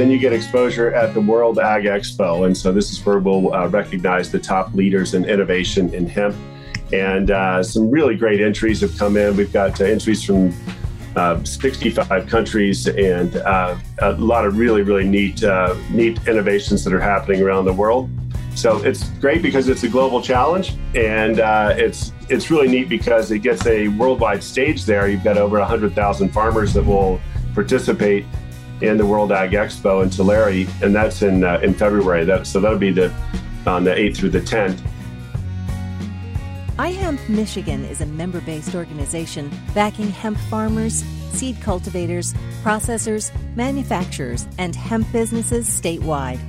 then you get exposure at the World Ag Expo. And so this is where we'll uh, recognize the top leaders in innovation in hemp. And uh, some really great entries have come in. We've got uh, entries from uh, 65 countries and uh, a lot of really, really neat, uh, neat innovations that are happening around the world. So it's great because it's a global challenge, and it's it's really neat because it gets a worldwide stage there. You've got over 100,000 farmers that will participate in the World Ag Expo in Tulare, and that's in uh, in February. That, so that'll be the on the 8th through the 10th. iHemp Michigan is a member based organization backing hemp farmers, seed cultivators, processors, manufacturers, and hemp businesses statewide.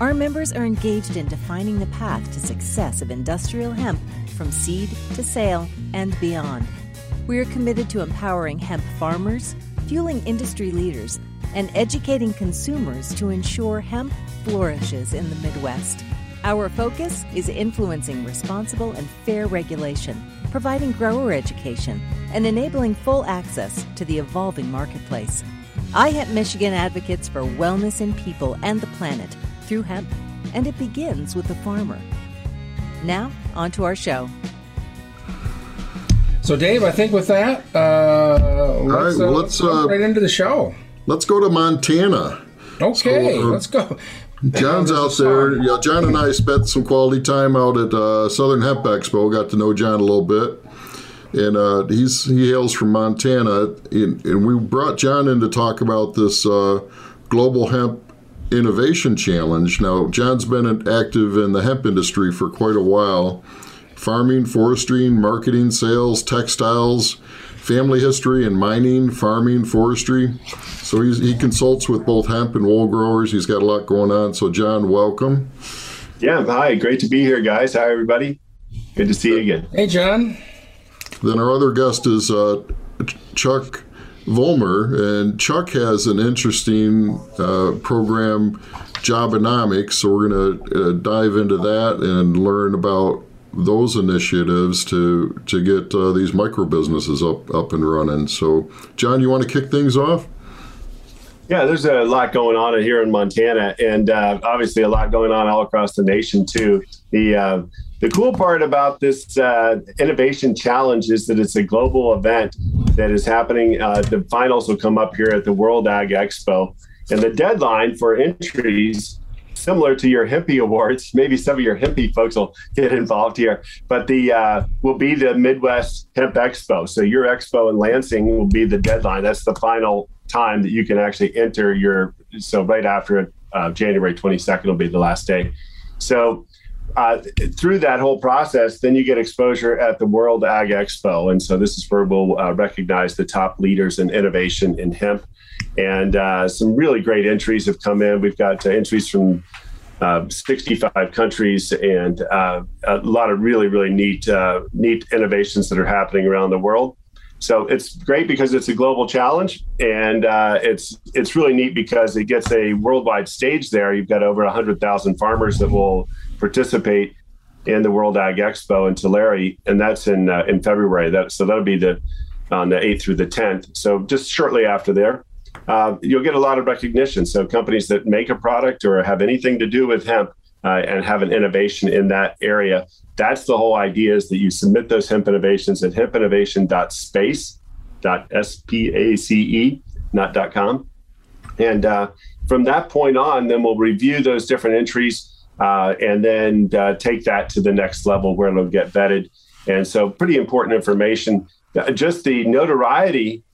Our members are engaged in defining the path to success of industrial hemp from seed to sale and beyond. We are committed to empowering hemp farmers, fueling industry leaders, and educating consumers to ensure hemp flourishes in the Midwest. Our focus is influencing responsible and fair regulation, providing grower education, and enabling full access to the evolving marketplace. iHemp Michigan advocates for wellness in people and the planet through hemp, and it begins with the farmer. Now, on to our show. So, Dave, I think with that, uh, let's, right, uh, well, let's let's, uh, right into the show. Let's go to Montana. Okay, So, uh, let's go. John's out there. Yeah, John and I spent some quality time out at uh, Southern Hemp Expo. Got to know John a little bit, and uh, he's he hails from Montana. And, and we brought John in to talk about this uh, global hemp innovation challenge. Now, John's been active in the hemp industry for quite a while, farming, forestry, marketing, sales, textiles, family history, and mining, farming, forestry. So he's, he consults with both hemp and wool growers. He's got a lot going on. So, John, welcome. Yeah, hi, great to be here, guys. Hi, everybody. Good to see you again. Hey, John. Then our other guest is uh, Chuck Vollmer, and Chuck has an interesting uh, program, Jobonomics. So we're going to uh, dive into that and learn about those initiatives to to get uh, these micro businesses up up and running. So, John, you want to kick things off? Yeah, there's a lot going on here in Montana, and uh, obviously a lot going on all across the nation too. The uh, the cool part about this uh, innovation challenge is that it's a global event that is happening. Uh, the finals will come up here at the World Ag Expo, and the deadline for entries. Similar to your Hempy Awards, maybe some of your Hempy folks will get involved here, but the uh, will be the Midwest Hemp Expo. So your expo in Lansing will be the deadline. That's the final time that you can actually enter your so right after uh, january 22nd will be the last day so uh, through that whole process then you get exposure at the world ag expo. And so this is where we'll uh, recognize the top leaders in innovation in hemp. And uh, some really great entries have come in. We've got uh, entries from uh, 65 countries and uh, a lot of really really neat neat innovations that are happening around the world. So it's great because it's a global challenge, and uh, it's it's really neat because it gets a worldwide stage there. You've got over hundred thousand farmers that will participate in the World Ag Expo in Tulare, and that's in uh, in February. That so that'll be the on the eighth through the tenth. So just shortly after there, uh, you'll get a lot of recognition. So companies that make a product or have anything to do with hemp uh, and have an innovation in that area. That's the whole idea is that you submit those hemp innovations at hempinnovation.space, dot S-P-A-C-E, not .com. And uh, from that point on, then we'll review those different entries uh, and then uh, take that to the next level where it'll get vetted. And so pretty important information. Uh, Just the notoriety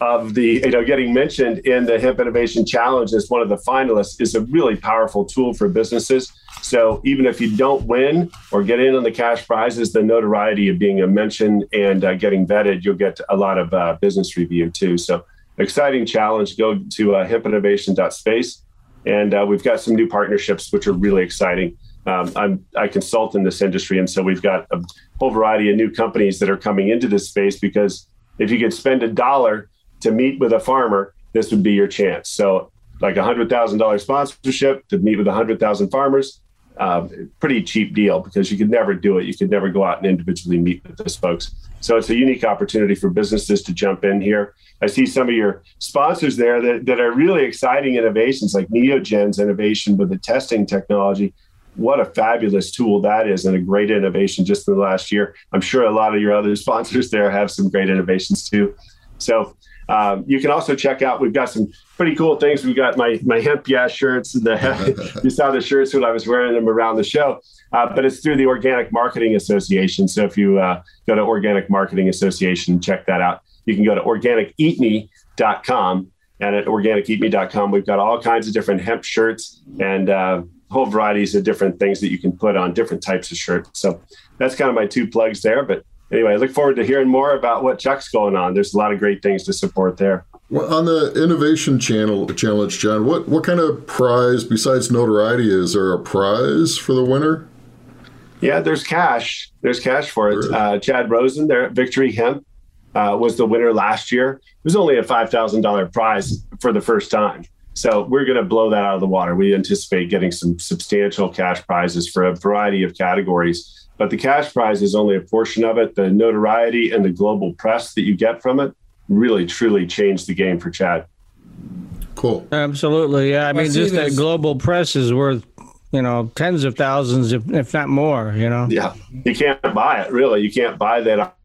of the you know getting mentioned in the hemp innovation challenge as one of the finalists is a really powerful tool for businesses so even if you don't win or get in on the cash prizes the notoriety of being a mention and uh, getting vetted you'll get a lot of uh, business review too so exciting challenge go to uh, hempinnovation.space and uh, we've got some new partnerships which are really exciting um, I'm, I consult in this industry, and so we've got a whole variety of new companies that are coming into this space because if you could spend a dollar to meet with a farmer, this would be your chance. So, like a hundred thousand dollar sponsorship to meet with a hundred thousand farmers, uh, pretty cheap deal because you could never do it. You could never go out and individually meet with those folks. So it's a unique opportunity for businesses to jump in here. I see some of your sponsors there that, that are really exciting innovations like Neogen's innovation with the testing technology. What a fabulous tool that is and a great innovation just in the last year. I'm sure a lot of your other sponsors there have some great innovations too. So um, you can also check out. We've got some pretty cool things. We've got my my hemp yeah shirts. The, you saw the shirts when I was wearing them around the show. Uh, but it's through the Organic Marketing Association. So if you uh, go to Organic Marketing Association, check that out. You can go to organiceatme.com. And at organiceatme.com, we've got all kinds of different hemp shirts and uh, whole varieties of different things that you can put on different types of shirts. So that's kind of my two plugs there. But anyway, I look forward to hearing more about what Chuck's going on. There's a lot of great things to support there. Well, on the innovation channel challenge, John, what what kind of prize besides notoriety is there a prize for the winner? Yeah, there's cash. There's cash for it. Uh, Chad Rosen there at Victory Hemp uh, was the winner last year. It was only a five thousand dollar prize for the first time. So we're going to blow that out of the water. We anticipate getting some substantial cash prizes for a variety of categories but the cash prize is only a portion of it. The notoriety and the global press that you get from it really, truly changed the game for Chad. Cool. Absolutely. Yeah. I mean, just that global press is worth, you know, tens of thousands, if, if not more, you know? Yeah. You can't buy it, really. You can't buy that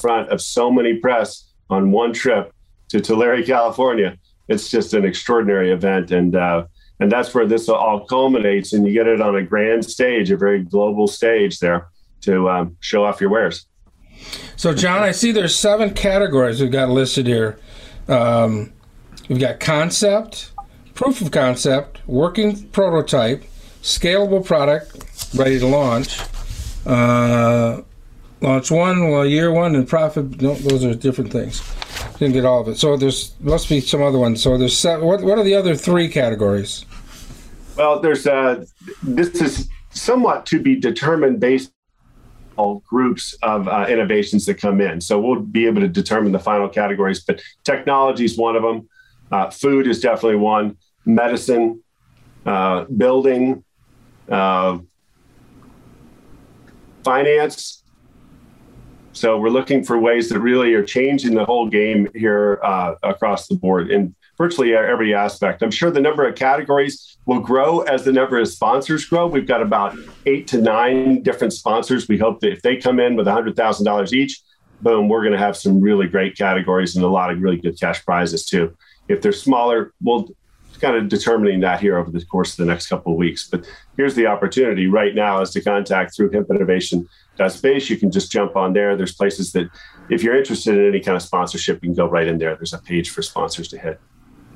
front of so many press on one trip to Tulare, California. It's just an extraordinary event. And, uh, and that's where this all culminates and you get it on a grand stage a very global stage there to um, show off your wares. So john i see there's seven categories we've got listed here. Um, we've got concept proof of concept working prototype scalable product ready to launch. Uh, launch one well year one and profit no, those are different things. Didn't get all of it. So there's must be some other ones. So there's seven, what, what are the other three categories well, there's uh, this is somewhat to be determined based on groups of uh, innovations that come in. So we'll be able to determine the final categories, but technology is one of them. Uh, food is definitely one. Medicine, uh, building, uh, finance. So we're looking for ways that really are changing the whole game here across the board. And virtually every aspect. I'm sure the number of categories will grow as the number of sponsors grow. We've got about eight to nine different sponsors. We hope that if they come in with $100,000 each, boom, we're going to have some really great categories and a lot of really good cash prizes too. If they're smaller, we'll kind of determining that here over the course of the next couple of weeks. But here's the opportunity right now is to contact through hemp innovation space. You can just jump on there. There's places that if you're interested in any kind of sponsorship, you can go right in there. There's a page for sponsors to hit.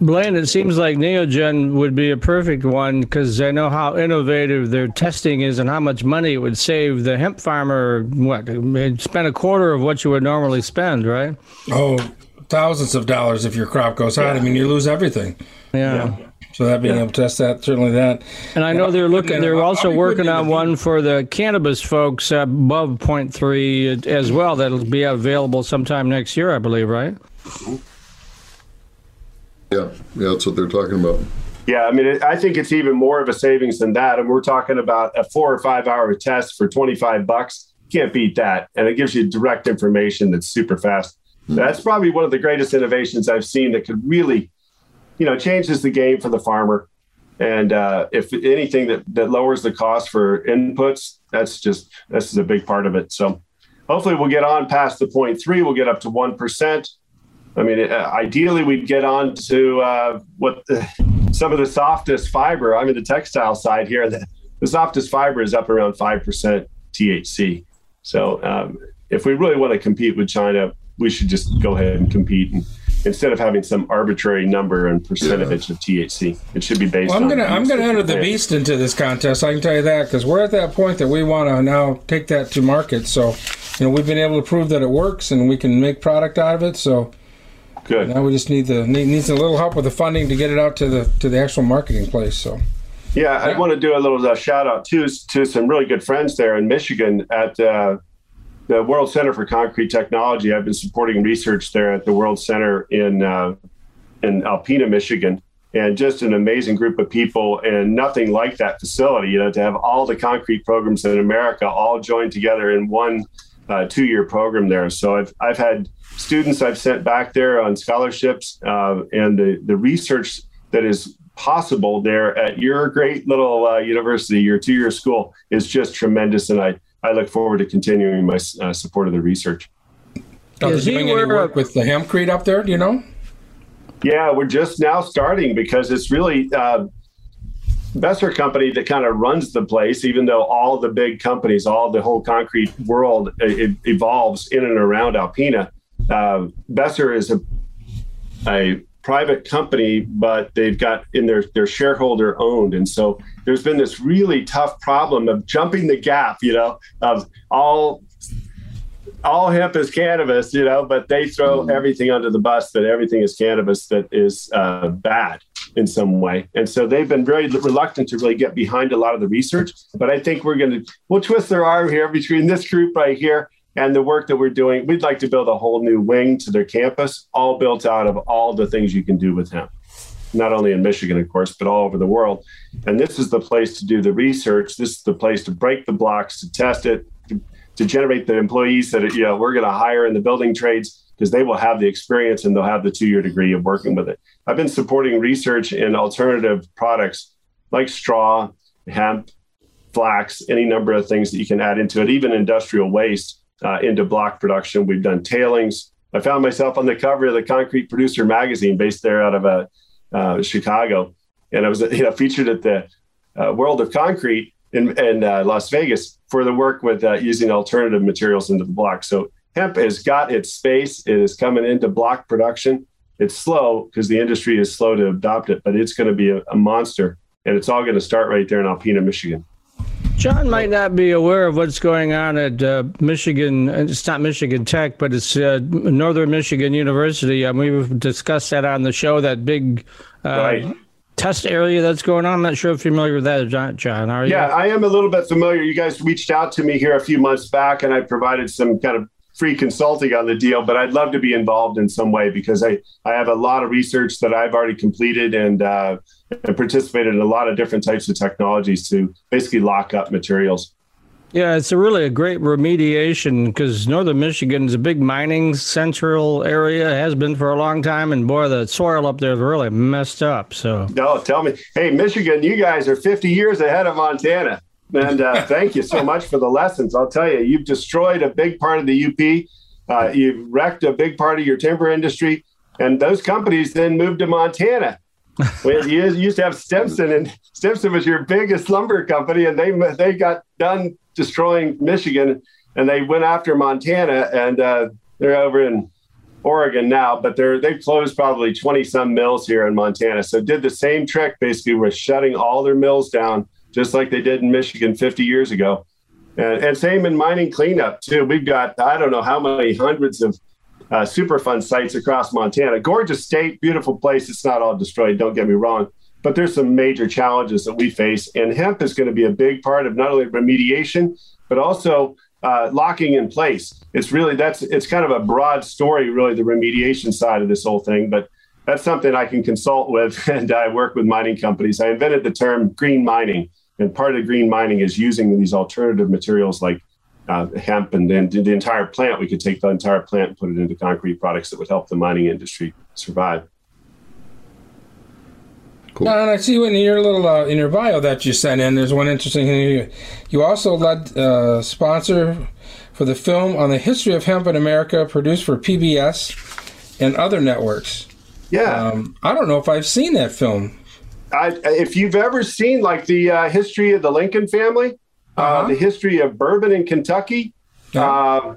Blaine, it seems like Neogen would be a perfect one because I know how innovative their testing is and how much money it would save the hemp farmer. What spend a quarter of what you would normally spend, right? Oh, thousands of dollars if your crop goes out. Yeah. I mean, you lose everything. Yeah. yeah. So that being yeah. able to test that, certainly that. And I know they're looking. They're also working on one for the cannabis folks above 0.3 as well. That'll be available sometime next year, I believe, right? Yeah, yeah, that's what they're talking about. Yeah, I mean, it, I think it's even more of a savings than that. And we're talking about a four or five hour test for 25 bucks. Can't beat that. And it gives you direct information that's super fast. Mm-hmm. That's probably one of the greatest innovations I've seen that could really, you know, changes the game for the farmer. And uh, if anything that, that lowers the cost for inputs, that's just, this is a big part of it. So hopefully we'll get on past the point three. We'll get up to 1%. I mean, uh, ideally, we'd get on to uh, what the, some of the softest fiber. I'm in the textile side here. The, the softest fiber is up around 5% THC. So um, if we really want to compete with China, we should just go ahead and compete and instead of having some arbitrary number and percentage yeah. of THC. It should be based. Well, I'm gonna I'm gonna enter the beast into this contest. I can tell you that because we're at that point that we want to now take that to market. So, you know, we've been able to prove that it works and we can make product out of it. So, Good. Now we just need the need, needs a little help with the funding to get it out to the to the actual marketing place. So. Yeah, I want to do a little uh, shout out to to some really good friends there in Michigan at uh, the World Center for Concrete Technology. I've been supporting research there at the World Center in uh, in Alpena, Michigan, and just an amazing group of people and nothing like that facility you know to have all the concrete programs in america all joined together in one uh, two-year program there. So i've, I've had students i've sent back there on scholarships uh, and the, the research that is possible there at your great little uh, university your two-year school is just tremendous and i, I look forward to continuing my uh, support of the research. Is you doing any work with the hempcrete up there do you know? Yeah, we're just now starting because it's really uh, Besser Company that kind of runs the place. Even though all the big companies, all the whole concrete world, it evolves in and around Alpena. Uh, Besser is a a private company, but they've got in their their shareholder owned, and so there's been this really tough problem of jumping the gap. You know, of all all hemp is cannabis, you know, but they throw mm-hmm. everything under the bus that everything is cannabis that is uh, bad in some way. And so they've been very reluctant to really get behind a lot of the research. But I think we're going to, we'll twist their arm here between this group right here and the work that we're doing. We'd like to build a whole new wing to their campus, all built out of all the things you can do with hemp. Not only in Michigan, of course, but all over the world. And this is the place to do the research. This is the place to break the blocks, to test it, to generate the employees that you know we're going to hire in the building trades because they will have the experience and they'll have the two-year degree of working with it. I've been supporting research in alternative products like straw, hemp, flax, any number of things that you can add into it, even industrial waste uh, into block production. We've done tailings. I found myself on the cover of the Concrete Producer magazine, based there out of uh, uh, Chicago, and I was you know featured at the uh, World of Concrete in, in uh, Las Vegas for the work with uh, using alternative materials into the block. So hemp has got its space. It is coming into block production. It's slow because the industry is slow to adopt it, but it's going to be a, a monster, and it's all going to start right there in Alpena, Michigan. John might not be aware of what's going on at uh, Michigan. It's not Michigan Tech, but it's uh, Northern Michigan University. Um, we've discussed that on the show. That big uh, right test area that's going on? I'm not sure if you're familiar with that, John. John are you? Yeah, I am a little bit familiar. You guys reached out to me here a few months back, and I provided some kind of free consulting on the deal. But I'd love to be involved in some way because I I have a lot of research that I've already completed and uh, and participated in a lot of different types of technologies to basically lock up materials. Yeah, it's a really a great remediation because northern Michigan is a big mining central area, has been for a long time, and boy, the soil up there is really messed up. So, no, tell me, hey, Michigan, you guys are 50 years ahead of Montana, and uh, thank you so much for the lessons. I'll tell you, you've destroyed a big part of the UP. Uh, you've wrecked a big part of your timber industry, and those companies then moved to Montana. you used to have Stimson, and Stimson was your biggest lumber company, and they they got done destroying Michigan, and they went after Montana, and uh, they're over in Oregon now, but they're they've closed probably twenty some mills here in Montana. So did the same trick basically with shutting all their mills down, just like they did in Michigan fifty years ago, and, and same in mining cleanup too. We've got I don't know how many hundreds of uh, Superfund sites across Montana. Gorgeous state, beautiful place. It's not all destroyed. Don't get me wrong, but there's some major challenges that we face, and hemp is going to be a big part of not only remediation but also uh, locking in place. It's really that's it's kind of a broad story, really the remediation side of this whole thing, but that's something I can consult with, and I work with mining companies. I invented the term green mining, and part of the green mining is using these alternative materials like uh, hemp and then the entire plant. We could take the entire plant and put it into concrete products that would help the mining industry survive. Cool. and I see in your little uh, in your bio that you sent in. There's one interesting thing. You also led uh, sponsor for the film on the history of hemp in America, produced for PBS and other networks. Yeah, um, I don't know if I've seen that film. I, if you've ever seen like the uh, history of the Lincoln family, uh, uh-huh. the history of bourbon in Kentucky. Uh,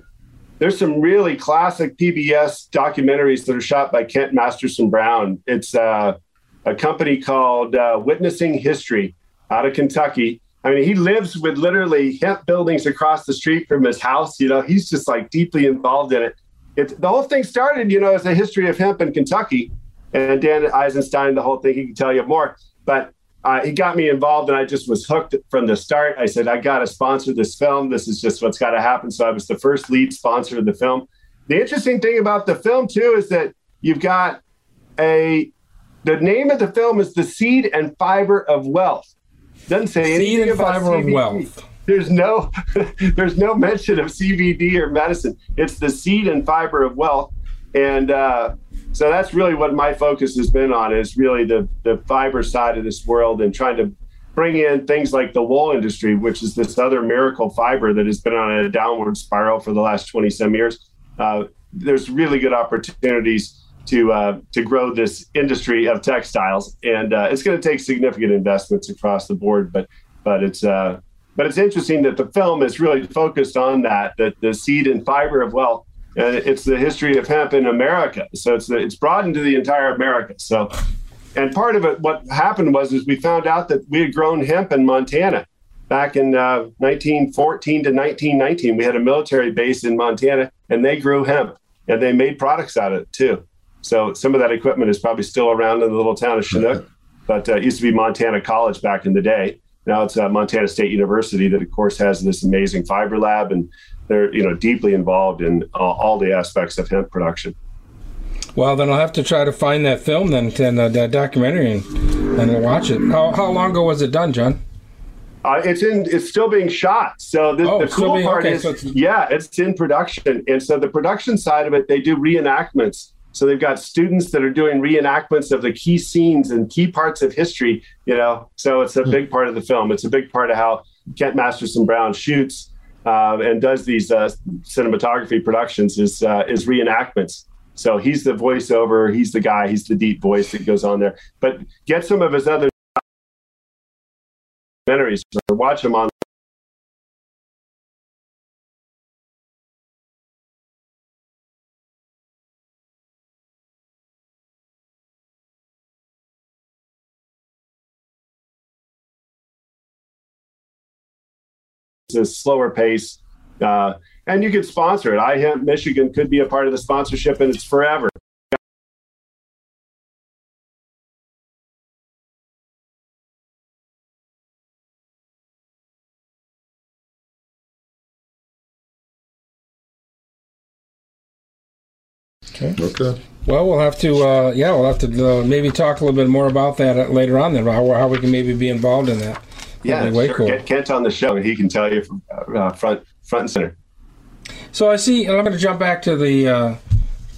there's some really classic PBS documentaries that are shot by Kent Masterson Brown. It's uh, a company called uh, Witnessing History out of Kentucky. I mean, he lives with literally hemp buildings across the street from his house. You know, he's just like deeply involved in it. It the whole thing started, you know, as a history of hemp in Kentucky. And Dan Eisenstein, the whole thing, he can tell you more. But uh, he got me involved, and I just was hooked from the start. I said, I got to sponsor this film. This is just what's got to happen. So I was the first lead sponsor of the film. The interesting thing about the film, too, is that you've got a the name of the film is The Seed and Fiber of Wealth. Doesn't say anything and about fiber of wealth. There's no there's no mention of CBD or medicine. It's the seed and fiber of wealth. And uh, so that's really what my focus has been on is really the the fiber side of this world and trying to bring in things like the wool industry, which is this other miracle fiber that has been on a downward spiral for the last 20 some years. Uh, there's really good opportunities to uh, to grow this industry of textiles, and uh, it's going to take significant investments across the board. But but it's uh, but it's interesting that the film is really focused on that that the seed and fiber of wealth. And it's the history of hemp in America, so it's it's broadened to the entire America. So, and part of it, what happened was, is we found out that we had grown hemp in Montana back in uh, 1914 to 1919. We had a military base in Montana, and they grew hemp, and they made products out of it too. So some of that equipment is probably still around in the little town of Chinook, but uh, it used to be Montana College back in the day. Now it's uh, Montana State University that, of course, has this amazing fiber lab, and they're you know deeply involved in uh, all the aspects of hemp production. Well, then I'll have to try to find that film then, and uh, that documentary, and, and we'll watch it. How, how long ago was it done, John? Uh, it's in. It's still being shot. So the, Oh, the cool being- part okay, is, so it's- yeah, it's in production, and so the production side of it, they do reenactments. So they've got students that are doing reenactments of the key scenes and key parts of history. You know, so it's a Hmm. big part of the film. It's a big part of how Kent Masterson Brown shoots uh, and does these uh, cinematography productions is uh, is reenactments. So he's the voiceover. He's the guy. He's the deep voice that goes on there. But get some of his other documentaries or watch him on a slower pace. Uh, and you could sponsor it. iHemp Michigan could be a part of the sponsorship, and it's forever. Okay. Okay. Well, we'll have to, uh, yeah, we'll have to uh, maybe talk a little bit more about that later on. Then how, how we can maybe be involved in that. Yeah, way sure. cool. Get Kent on the show, and he can tell you from, uh, front front and center. So I see. and I'm going to jump back to the uh,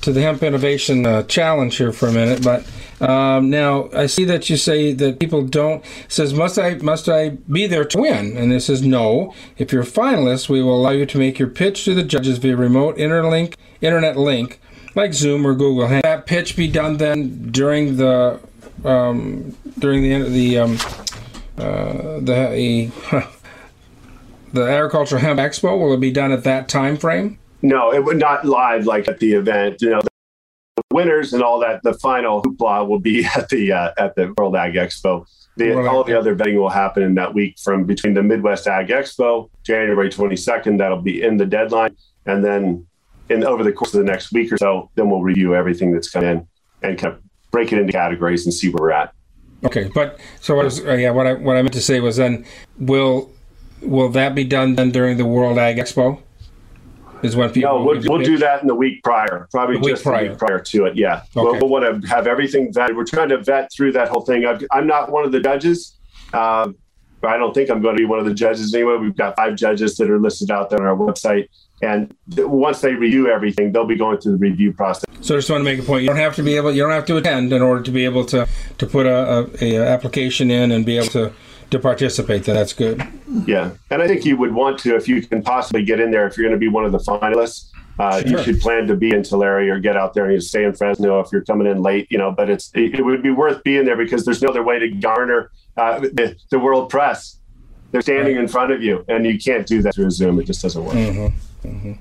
to the hemp innovation uh, challenge here for a minute. But um, now I see that you say that people don't. Says must I must I be there to win? And this is no. If you're a finalist, we will allow you to make your pitch to the judges via remote interlink internet link, like Zoom or Google. Hang. That pitch be done then during the um, during the end of the um, uh, the the agricultural hemp expo. Will it be done at that time frame? No, it would not live like at the event. You know, the winners and all that. The final hoopla will be at the uh, at the World Ag Expo. The, World all Ag- the other betting will happen in that week from between the Midwest Ag Expo, January 22nd. That'll be in the deadline, and then in over the course of the next week or so, then we'll review everything that's come in and kind of break it into categories and see where we're at. Okay, but so what is, uh, yeah, what I what I meant to say was then will will that be done then during the World Ag Expo? Is when people No, we'll, we'll do that in the week prior, probably The week just the prior. week prior to it. Yeah, Okay. we'll, we'll want to have everything vetted. We're trying to vet through that whole thing. I've, I'm not one of the judges, uh, but I don't think I'm going to be one of the judges anyway. We've got five judges that are listed out there on our website, and once they review everything, they'll be going through the review process. So I just want to make a point. You don't have to be able. You don't have to attend in order to be able to to put a, a, a application in and be able to to participate. Then that's good. Yeah, and I think you would want to if you can possibly get in there if you're going to be one of the finalists. Uh, You should plan to be in Tulare or get out there and you stay in Fresno if you're coming in late. You know, but it's it, it would be worth being there because there's no other way to garner uh, the, the world press. They're standing in front of you, and you can't do that through Zoom. It just doesn't work. Mm-hmm.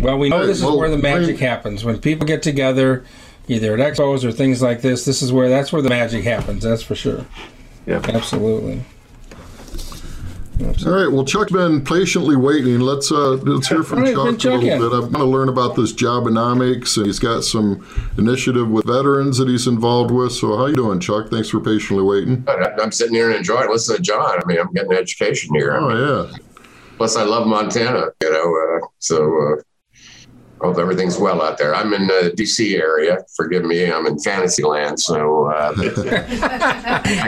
Well, we know Hey, this is well, where the magic I- happens when people get together, either at expos or things like this. This is where that's where the magic happens. That's for sure. Yeah. Absolutely. All right. Well, Chuck's been patiently waiting. Let's uh, let's hear from All right, Chuck a Chuck little in. bit. I want to learn about this Jobonomics, and he's got some initiative with veterans that he's involved with. So, how you doing, Chuck? Thanks for patiently waiting. I- I'm sitting here and enjoying listening to John. I mean, I'm getting an education here. I mean, Oh yeah. plus, I love Montana, you know. Uh, so uh, Hope everything's well out there. I'm in the DC area. Forgive me, I'm in Fantasyland. So uh,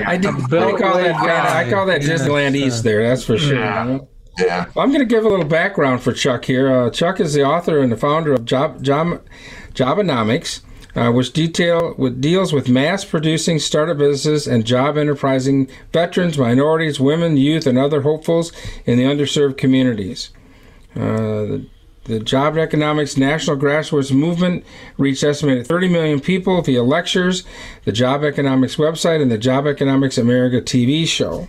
I, do, I call that I call that Disneyland East there. That's for sure. Yeah. yeah. I'm going to give a little background for Chuck here. Uh, Chuck is the author and the founder of Job, Job Jobonomics, uh, which detail with deals with mass producing startup businesses and job enterprising veterans, minorities, women, youth, and other hopefuls in the underserved communities. Uh, the, Jobonomics National Grassroots Movement reached estimated 30 million people via lectures, the Jobonomics website, and the Jobonomics America TV show.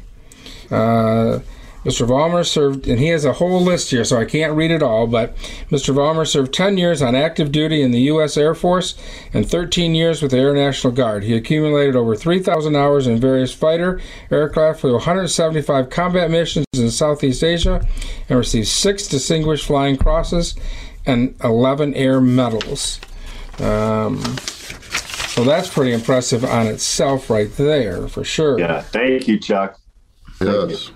Uh, Mr. Vollmer served, and he has a whole list here, so I can't read it all, but Mr. Vollmer served 10 years on active duty in the U.S. Air Force and 13 years with the Air National Guard. He accumulated over 3,000 hours in various fighter aircraft for 175 combat missions in Southeast Asia and received six Distinguished Flying Crosses and 11 Air Medals. Um, so that's pretty impressive on itself, right there, for sure. Yeah, thank you, Chuck. Yes.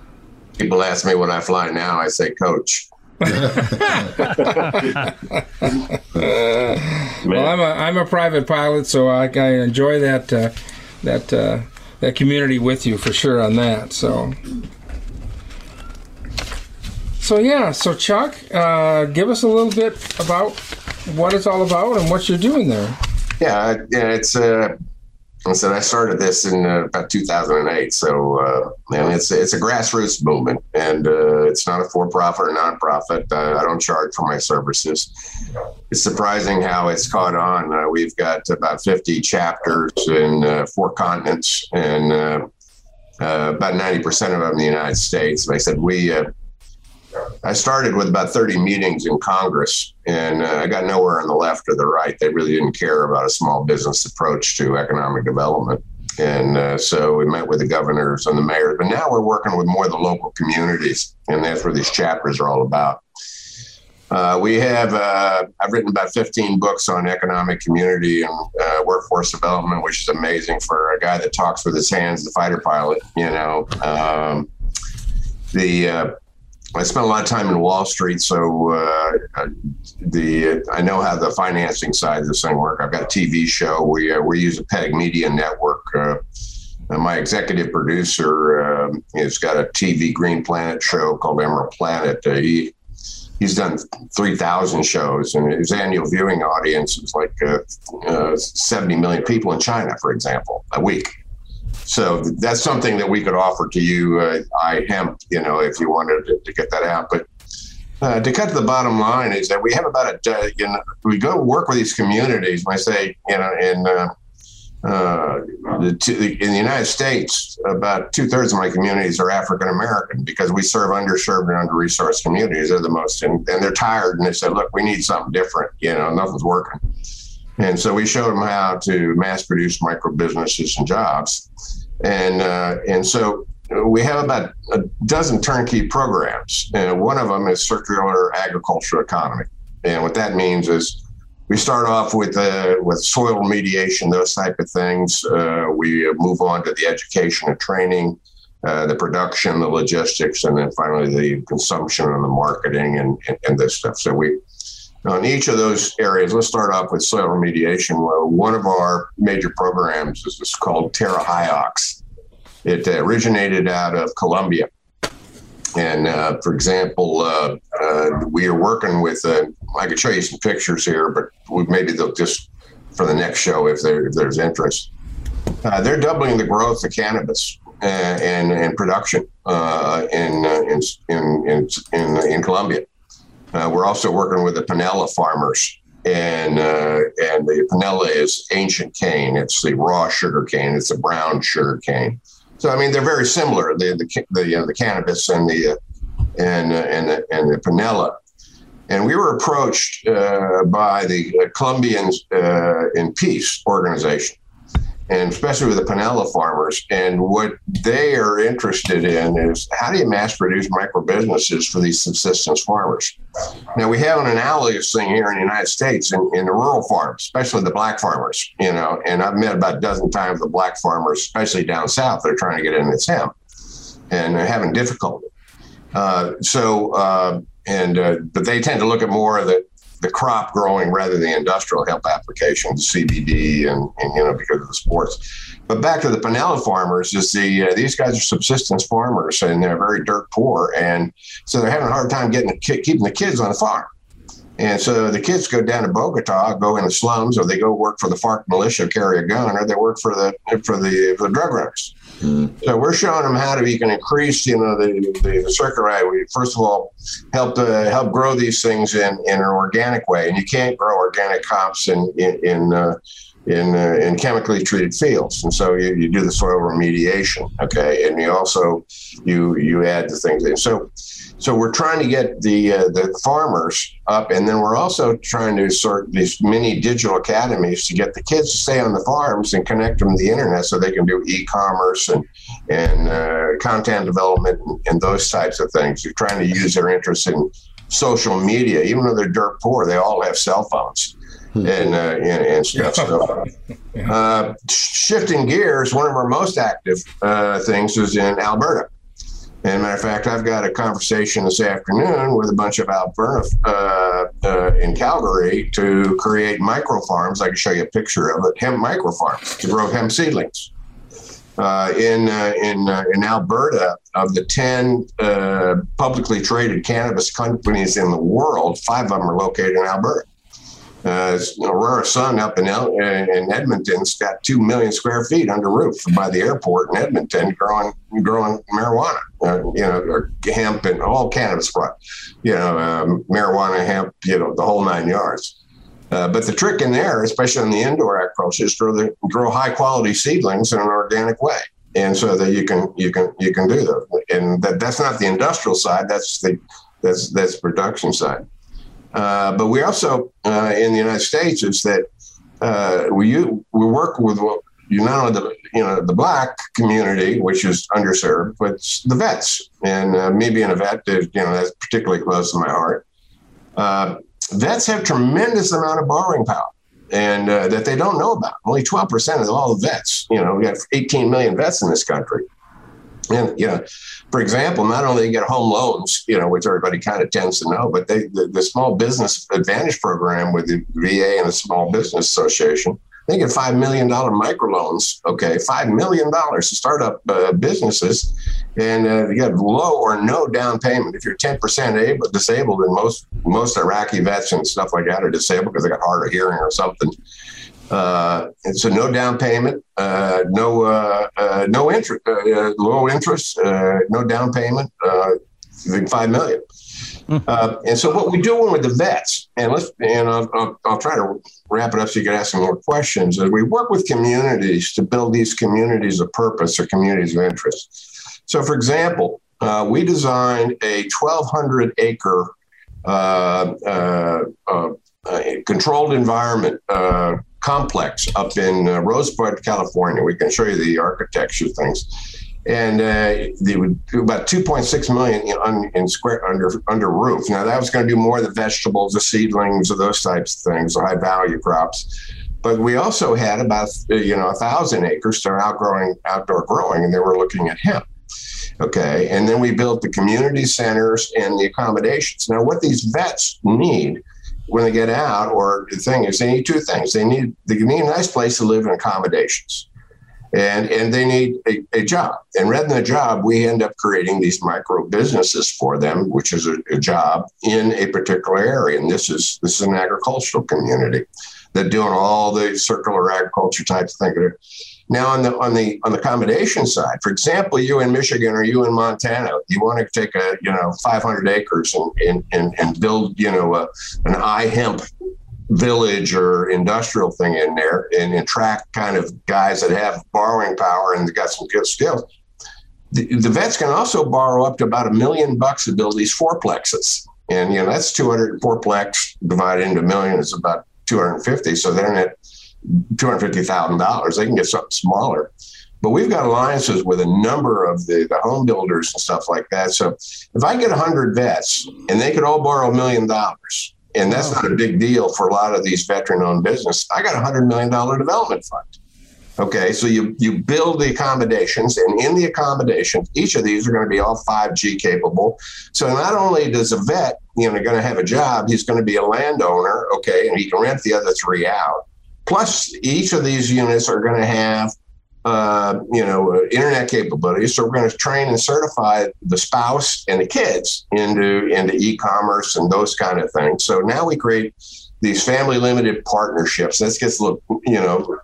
People ask me when I fly now, I say coach. Well, I'm a I'm a private pilot, so I, I enjoy that uh, that uh, that community with you for sure on that. So. So yeah, so Chuck, uh, give us a little bit about what it's all about and what you're doing there. Yeah, it's uh, I said I started this in uh, about 2008. So, uh, and it's it's a grassroots movement, and uh, it's not a for-profit or nonprofit. Uh, I don't charge for my services. It's surprising how it's caught on. Uh, we've got about 50 chapters in uh, four continents, and about 90 percent of them in the United States. Like I said we I started with about 30 meetings in Congress, and uh, I got nowhere on the left or the right. They really didn't care about a small business approach to economic development. And uh, so we met with the governors and the mayors, but now we're working with more of the local communities, and that's where these chapters are all about. Uh, we have, uh, I've written about 15 books on economic community and uh, workforce development, which is amazing for a guy that talks with his hands, the fighter pilot, you know. Um, the uh, I spent a lot of time in Wall Street, so uh, the I know how the financing side of this thing work. I've got a TV show. We uh, we use a PEG Media network. Uh, my executive producer um, has got a TV Green Planet show called Emerald Planet. Uh, he he's done three thousand shows, and his annual viewing audience is like uh, uh, seventy million people in China, for example, a week. So that's something that we could offer to you, uh, iHemp, you know, if you wanted to, to get that out. But uh, to cut to the bottom line is that we have about a, you know, we go work with these communities. I say, you know, in uh, uh, the, in the United States, about two thirds of my communities are African American because we serve underserved and under resourced communities. They're the most, and, and they're tired and they said, look, we need something different. You know, nothing's working. And so we showed them how to mass produce micro businesses and jobs and uh, and so we have about a dozen turnkey programs. And one of them is circular agriculture economy, and what that means is we start off with uh, with soil remediation, those type of things. Uh, we move on to the education and training, uh, the production, the logistics, and then finally the consumption and the marketing and, and, and this stuff. So we on each of those areas, let's start off with soil remediation. One of our major programs is called Terra Hyox. It originated out of Colombia. And uh, for example, uh, uh, we are working with, uh, I could show you some pictures here, but maybe they'll just for the next show if, there, if there's interest. Uh, they're doubling the growth of cannabis uh, and, and production in, in, in, in, in Colombia. Uh, we're also working with the Panela farmers, and uh, and the Panela is ancient cane. It's the raw sugar cane. It's a brown sugar cane. So I mean, they're very similar. The the the, uh, the cannabis and the uh, and uh, and the, and the Panela. And we were approached by the Colombians in Peace organization, and especially with the Panela farmers. And what they are interested in is how do you mass produce micro businesses for these subsistence farmers? Now, we have an analogous thing here in the United States in, in the rural farms, especially the black farmers, you know, and I've met about a dozen times the black farmers, especially down south, they're trying to get in this hemp and they're having difficulty. Uh, so, uh, and, uh, but they tend to look at more of the, the crop growing rather than the industrial hemp applications, CBD, and, and you know because of the sports. But back to the Panela farmers, is the uh, these guys are subsistence farmers and they're very dirt poor, and so they're having a hard time getting keeping the kids on the farm. And so the kids go down to Bogota, go in the slums, or they go work for the FARC militia, carry a gun, or they work for the for the, for the drug runners. So we're showing them how to you can increase, you know, the, the, the circular. We first of all help uh, help grow these things in, in an organic way, and you can't grow organic hops in in in, uh, in, uh, in chemically treated fields, and so you, you do the soil remediation, okay, and you also you you add the things in. So so we're trying to get the uh, the farmers up, and then we're also trying to sort these mini digital academies to get the kids to stay on the farms and connect them to the internet, so they can do e-commerce and and uh, content development and, and, those types of things. You're trying to use their interest in social media, even though they're dirt poor, they all have cell phones. And, uh, and, and stuff. So, uh, shifting gears, one of our most active uh, things is in Alberta. And matter of fact, I've got a conversation this afternoon with a bunch of Alberta uh, uh, in Calgary to create micro farms. I can show you a picture of it, hemp micro farms to grow hemp seedlings. Uh, in uh, in uh, in Alberta, of the ten uh, publicly traded cannabis companies in the world, five of them are located in Alberta. Uh, Aurora Sun up in, El- in Edmonton's got two million square feet under roof by the airport in Edmonton, growing growing marijuana, uh, you know, hemp and all cannabis products, you know, um, marijuana, hemp, you know, the whole nine yards. Uh, but the trick in there, especially in the indoor agriculture, is grow the, grow high quality seedlings in an organic way, and so that you can you can you can do that. And that that's not the industrial side. That's the that's that's production side. Uh, but we also uh, in the United States is that uh, we we work with you not only the you know the black community, which is underserved, but the vets. And uh, me being a vet, you know, that's particularly close to my heart. Uh, vets have tremendous amount of borrowing power. And that they don't know about. Only 12% of all the vets. You know, we have 18 million vets in this country. And you know, for example, not only they get home loans, you know, which everybody kind of tends to know, but they the, the small business advantage program with the VA and the Small Business Association, they get five million dollar microloans. Okay, five million dollars to start up uh, businesses, and uh, you get low or no down payment. If you're ten percent able disabled, and most most Iraqi vets and stuff like that are disabled because they got hard of hearing or something. Uh, and so no down payment, uh, no uh, uh no interest, uh, uh, low interest, no down payment, five million. Hmm. and so what we do with the vets, and let's and I'll, I'll, I'll, try to wrap it up so you can ask some more questions. Is we work with communities to build these communities of purpose or communities of interest. So, for example, we designed a 1,200 acre controlled environment complex up in uh, Rosebud, California. We can show you the architecture things. And uh, they would about 2.6 million in, in, square under under roof. Now that was going to do more of the vegetables, the seedlings, or those types of things, high value crops. But we also had about uh, you know a thousand acres to outgrowing outdoor growing, and they were looking at hemp. Okay, and then we built the community centers and the accommodations. Now, what these vets need when they get out, or the thing is, they need two things. They need they need a nice place to live and accommodations, and and they need a, a job. And rather than a job, we end up creating these micro businesses for them, which is a, a job in a particular area. And this is this is an agricultural community that doing all the circular agriculture types of things. Now on the on the on the accommodation side, for example, you in Michigan or you in Montana, you want to take a you know 500 acres and and, and, and build you know a, an iHemp village or industrial thing in there and attract kind of guys that have borrowing power and got some good skills. The, the vets can also borrow up to about a million bucks to build these fourplexes. And you know that's 204 plex divided into a million is about 250. So then at $250,000. They can get something smaller. But we've got alliances with a number of the, the home builders and stuff like that. So if I get 100 vets and they could all borrow a million dollars, and that's not a big deal for a lot of these veteran owned business, I got a $100 million development fund. Okay, so you you build the accommodations, and in the accommodations, each of these are going to be all 5G capable. So not only does a vet you know going to have a job. He's going to be a landowner, okay, and he can rent the other three out. Plus, each of these units are going to have uh, you know, uh, internet capabilities. So we're going to train and certify the spouse and the kids into into e-commerce and those kind of things. So now we create these family limited partnerships. This gets a little, you know,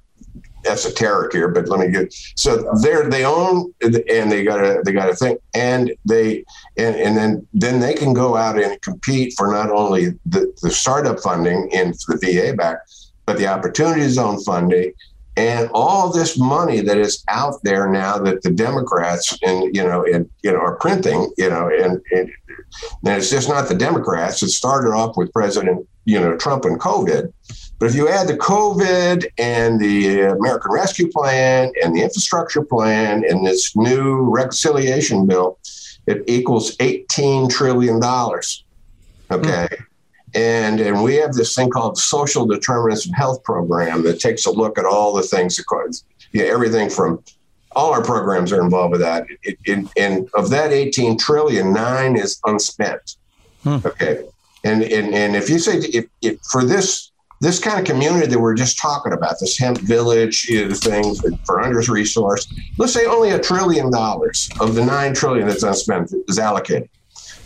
esoteric here, but let me get so they're they own and they got to they got to think and they and, and then then they can go out and compete for not only the, the startup funding in the VA back, but the opportunity zone funding and all this money that is out there now that the Democrats and you know and you know are printing, you know, and, and, and it's just not the Democrats. It started off with President you know Trump and COVID, but if you add the COVID and the American Rescue Plan and the infrastructure plan and this new reconciliation bill, it equals eighteen trillion dollars. Okay. Mm. And, and we have this thing called social determinants of health program that takes a look at all the things, that yeah, everything from all our programs are involved with that. It, it, and of that 18 trillion, nine is unspent. Hmm. Okay. And, and, and if you say, if, if for this, this kind of community that we're just talking about, this hemp village you know, things for under resource, let's say only a trillion dollars of the nine trillion that's unspent is allocated.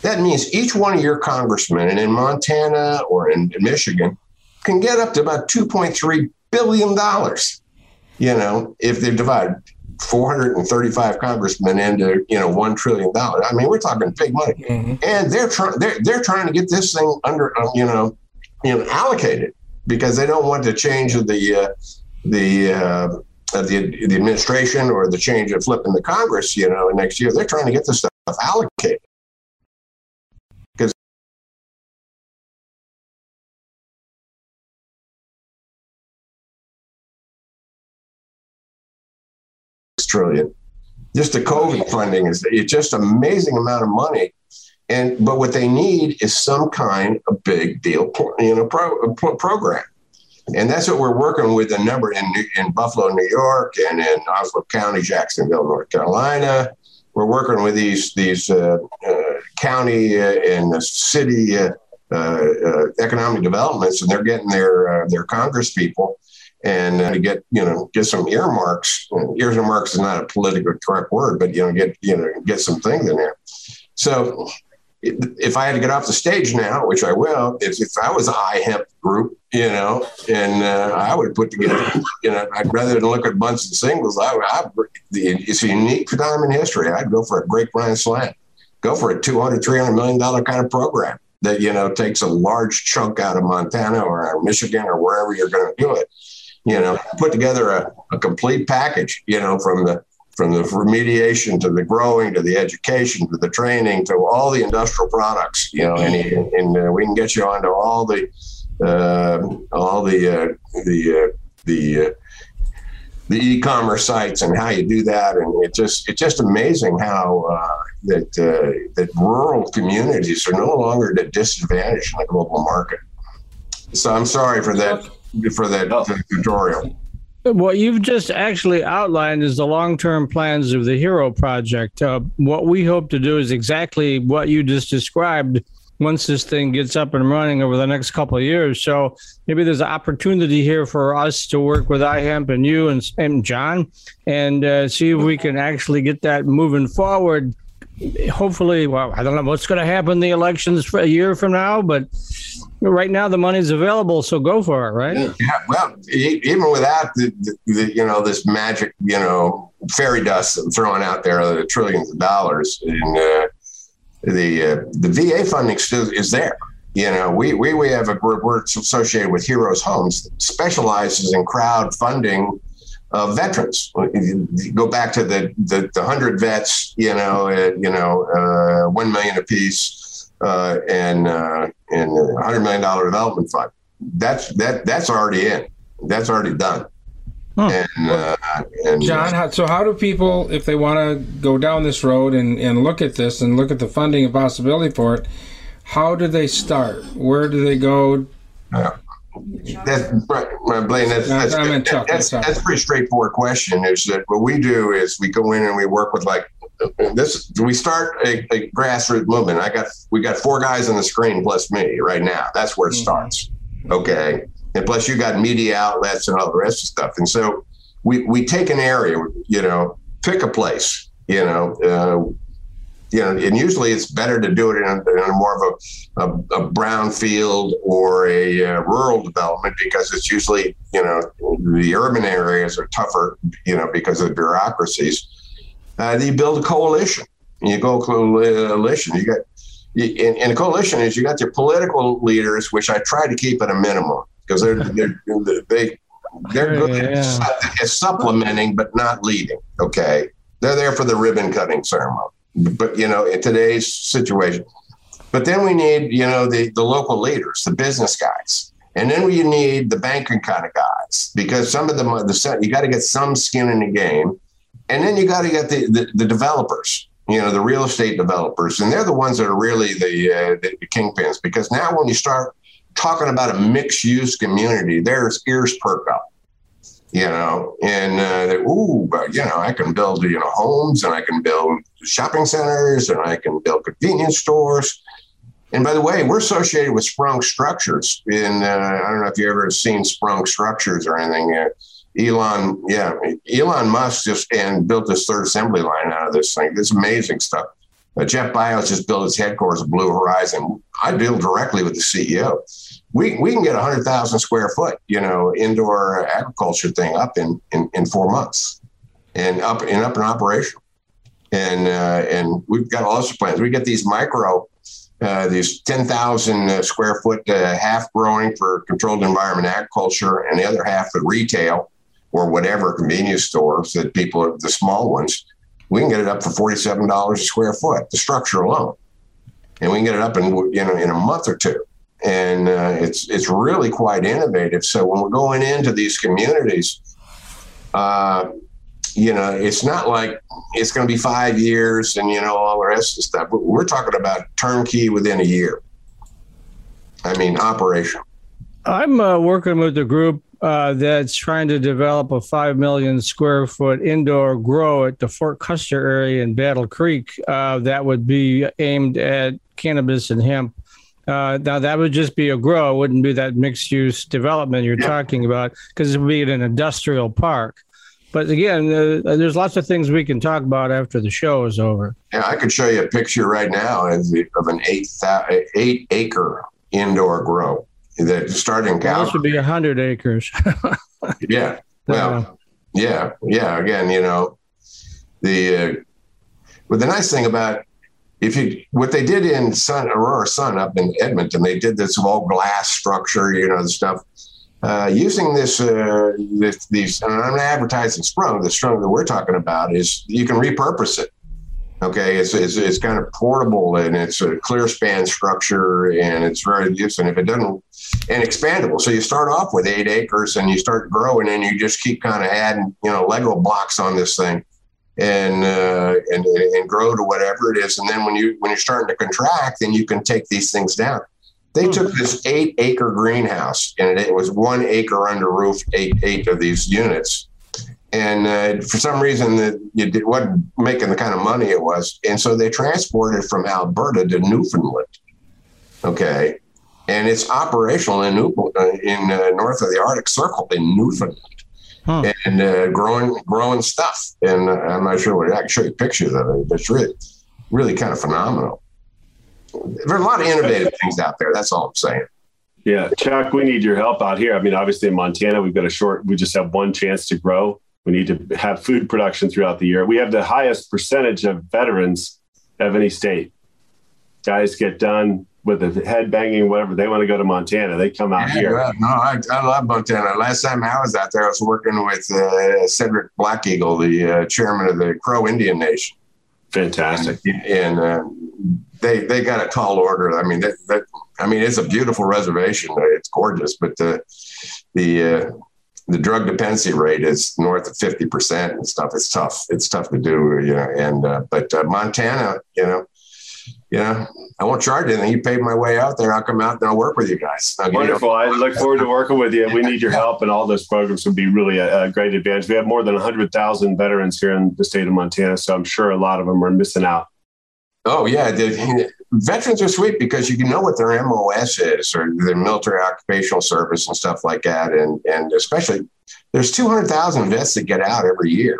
That means each one of your congressmen, and in Montana or in, Michigan, can get up to about $2.3 billion, you know, if they divide 435 congressmen into, you know, $1 trillion. I mean, we're talking big money. Mm-hmm. And they're trying, they're, they're trying to get this thing under, uh, you know, you know, allocated because they don't want to change the, uh, the, uh, the, the administration or the change of flipping the Congress, you know, next year. They're trying to get this stuff allocated. Trillion. Just the COVID funding is it's just amazing amount of money. And but what they need is some kind of big deal, you know, pro, pro, program. And that's what we're working with a number in in Buffalo, New York, and in Onslow County, Jacksonville, North Carolina. We're working with these these uh, uh, county uh, and city uh, uh, economic developments, and they're getting their their Congress people and uh, to get you know get some earmarks. Earmarks is not a politically correct word, but you know get you know get some things in there. So if I had to get off the stage now, which I will, if, if I was iHemp group, you know, and uh, I would put together, you know, I'd rather than look at bunch of singles, I, I, it's a unique time in history. I'd go for a great grand slam, go for a 200, 300 million dollar kind of program that, you know, takes a large chunk out of Montana or Michigan or wherever you're going to do it you know, put together a, a complete package, you know, from the from the remediation to the growing to the education to the training to all the industrial products, you know, and, and uh, we can get you onto all the uh, all the uh, the uh, the uh, the e-commerce sites and how you do that, and it just it's just amazing how uh, that that rural communities are no longer at a disadvantage in the global market. So I'm sorry for that for that oh. tutorial. What you've just actually outlined is the long term plans of the Hero Project. Uh, what we hope to do is exactly what you just described once this thing gets up and running over the next couple of years. So maybe there's an opportunity here for us to work with iHemp and you and, and John and uh, see if we can actually get that moving forward. Hopefully, well, I don't know what's going to happen the elections a year from now, but right now the money's available, so go for it, right? Yeah, well, even without the, the, the, you know this magic, you know, fairy dust throwing out there, the trillions of dollars, and uh, the uh, the VA funding still is there. You know, we, we we have a group we're associated with Heroes Homes specializes in crowd funding of veterans. Go back to the the, the hundred vets, you know, uh, you know, uh, one million apiece uh, and uh, and a hundred million dollar development fund. That's that that's already in. That's already done. Huh. And, uh, and, John, how, so how do people, if they want to go down this road and, and look at this and look at the funding and possibility for it, how do they start? Where do they go? Yeah. That's right, Blaine. That's that's, that's, that's, that's, pretty straightforward question. Is that what we do is we go in and we work with like this we start a, a, grassroots movement. I got we got four guys on the screen plus me right now. That's where it mm-hmm. starts. Okay, and plus you got media outlets and all the rest of stuff. And so we we take an area, you know, pick a place, you know. Uh, you know, and usually it's better to do it in a, in a more of a, a, a brown field or a uh, rural development because it's usually, you know, the urban areas are tougher, you know, because of the bureaucracies. Uh, you build a coalition. You go coalition. You got, in, in a coalition is you got your political leaders, which I try to keep at a minimum because they're, they're they they're good yeah. at supplementing but not leading. Okay, they're there for the ribbon cutting ceremony but you know, in today's situation. But then we need, you know, the, the local leaders, the business guys. And then we need the banking kind of guys because some of them, the set, you got to get some skin in the game. And then you got to get the, the, the, developers, you know, the real estate developers. And they're the ones that are really the, uh, the kingpins because now when you start talking about a mixed use community, there's ears perk up you know, and uh, ooh, but you know, I can build you know homes and I can build shopping centers and I can build convenience stores. And by the way, we're associated with Sprung Structures. And uh, I don't know if you ever seen Sprung Structures or anything. Uh, Elon, yeah, Elon Musk just and built this third assembly line out of this thing. This amazing stuff. Uh, Jeff Bezos just built his headquarters at Blue Horizon. I deal directly with the CEO we, we can get a 100,000 square foot, you know, indoor agriculture thing up in, in, in four months and up and up and operational. And, uh, and we've got all sorts of plans. We get these micro, uh, these 10,000 uh, square foot uh, half growing for controlled environment agriculture and the other half for retail or whatever convenience stores that people the small ones. We can get it up for $47 a square foot, the structure alone. And we can get it up in, you know, in a month or two and uh, it's it's really quite innovative. So when we're going into these communities, uh, you know, it's not like it's going to be five years and you know all the rest of stuff. We're talking about turnkey within a year. I mean, operation. I'm uh, working with a group uh, that's trying to develop a five million square foot indoor grow at the Fort Custer area in Battle Creek. Uh, that would be aimed at cannabis and hemp uh, now that would just be a grow, it wouldn't be that mixed use development you're yeah. talking about because it would be in an industrial park. But again, uh, there's lots of things we can talk about after the show is over. Yeah, I could show you a picture right now of an eight eight acre indoor grow that starting well, This would be hundred acres. yeah. Well, yeah, yeah. Again, you know, the uh, but the nice thing about if you what they did in Sun Aurora Sun up in Edmonton, they did this all glass structure, you know, the stuff. Uh, using this, uh, this, these, and I'm advertising Sprung. The Sprung that we're talking about is you can repurpose it. Okay, it's, it's, it's kind of portable and it's a clear span structure and it's very useful. And if it doesn't, and expandable. So you start off with eight acres and you start growing and you just keep kind of adding, you know, Lego blocks on this thing and, uh, and and grow to whatever it is. And then when you when you're starting to contract, then you can take these things down. They hmm. took this eight acre greenhouse and it was one acre under roof, eight eight of these units. And uh, for some reason, that you did, wasn't making the kind of money it was, and so they transported it from Alberta to Newfoundland. Okay, and it's operational in Newfoundland, uh, in uh, north of the Arctic Circle in Newfoundland huh. and uh, growing growing stuff. And uh, I'm not sure what I can show you pictures of it, but it's really really kind of phenomenal. There are a lot of innovative things out there. That's all I'm saying. Yeah, Chuck, we need your help out here. I mean, obviously in Montana, we've got a short. We just have one chance to grow. We need to have food production throughout the year. We have the highest percentage of veterans of any state. Guys get done with the head banging, whatever. They want to go to Montana. They come out yeah, here. Well, no, I, I, love Montana. Last time I was out there, I was working with uh, Cedric Black Eagle, the uh, chairman of the Crow Indian Nation. Fantastic. And, and uh, they they got a tall order. I mean, that, that I mean, it's a beautiful reservation. It's gorgeous, but the the uh, the drug dependency rate is north of fifty percent and stuff. It's tough. It's tough to do, you know. And uh, but uh, Montana, you know you know, I won't charge anything. You pay my way out there. I'll come out and I'll work with you guys. Wonderful. I look forward to working with you. We need your help, and all those programs would be really a, a great advantage. We have more than 100,000 veterans here in the state of Montana, so I'm sure a lot of them are missing out. Oh yeah, the, veterans are sweet because you can know what their MOS is or their military occupational service and stuff like that, and and especially there's 200,000 vets that get out every year,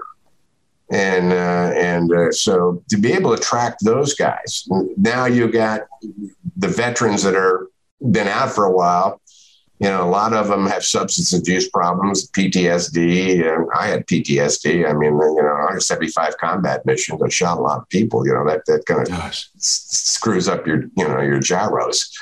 and uh, and uh, so to be able to track those guys, now you got the veterans that are been out for a while you know, a lot of them have substance abuse problems, PTSD. And I had PTSD. I mean, you know, 175 combat missions. I shot a lot of people. You know, that that kind of s- screws up your, you know, your gyros.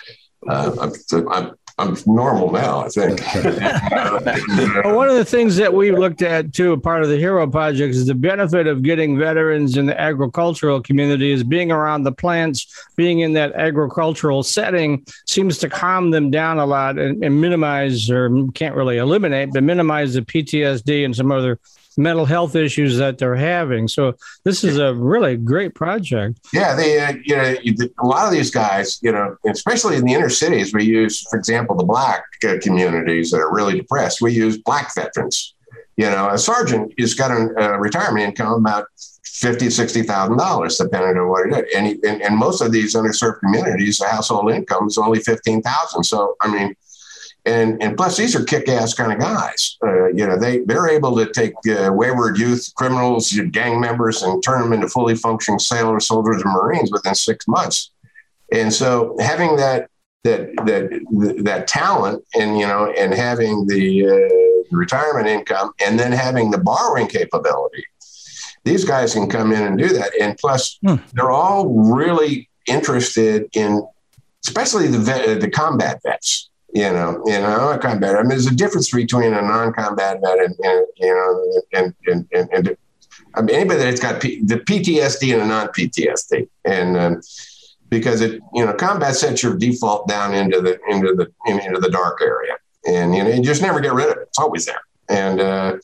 Uh, I'm, I'm, I'm normal now, I think. well, one of the things that we looked at too, part of the Hero Project, is the benefit of getting veterans in the agricultural community is being around the plants, being in that agricultural setting seems to calm them down a lot and, and minimize, or can't really eliminate, but minimize the PTSD and some other mental health issues that they're having. So this is a really great project. Yeah, they uh, you know a lot of these guys, you know, especially in the inner cities, we use, for example, the black uh, communities that are really depressed. We use black veterans. You know, a sergeant has got a uh, retirement income about fifty, sixty thousand dollars, depending on what he did. And, and and most of these underserved communities, the household income is only fifteen thousand. So I mean and and plus these are kick-ass kind of guys. Uh, you know, they they're able to take uh, wayward youth, criminals, gang members, and turn them into fully functioning sailors, soldiers, and Marines within six months. And so having that that that that talent, and you know, and having the uh, retirement income, and then having the borrowing capability, these guys can come in and do that. And plus, hmm. they're all really interested in, especially the vet, the combat vets you know, you know, a combat. I mean, there's a difference between a non-combat vet and, and you know, and and and, and I mean, anybody that's got P, the PTSD and a non-PTSD, and um, because it, you know, combat sets your default down into the into the into the dark area, and you know, you just never get rid of it. It's always there, and uh,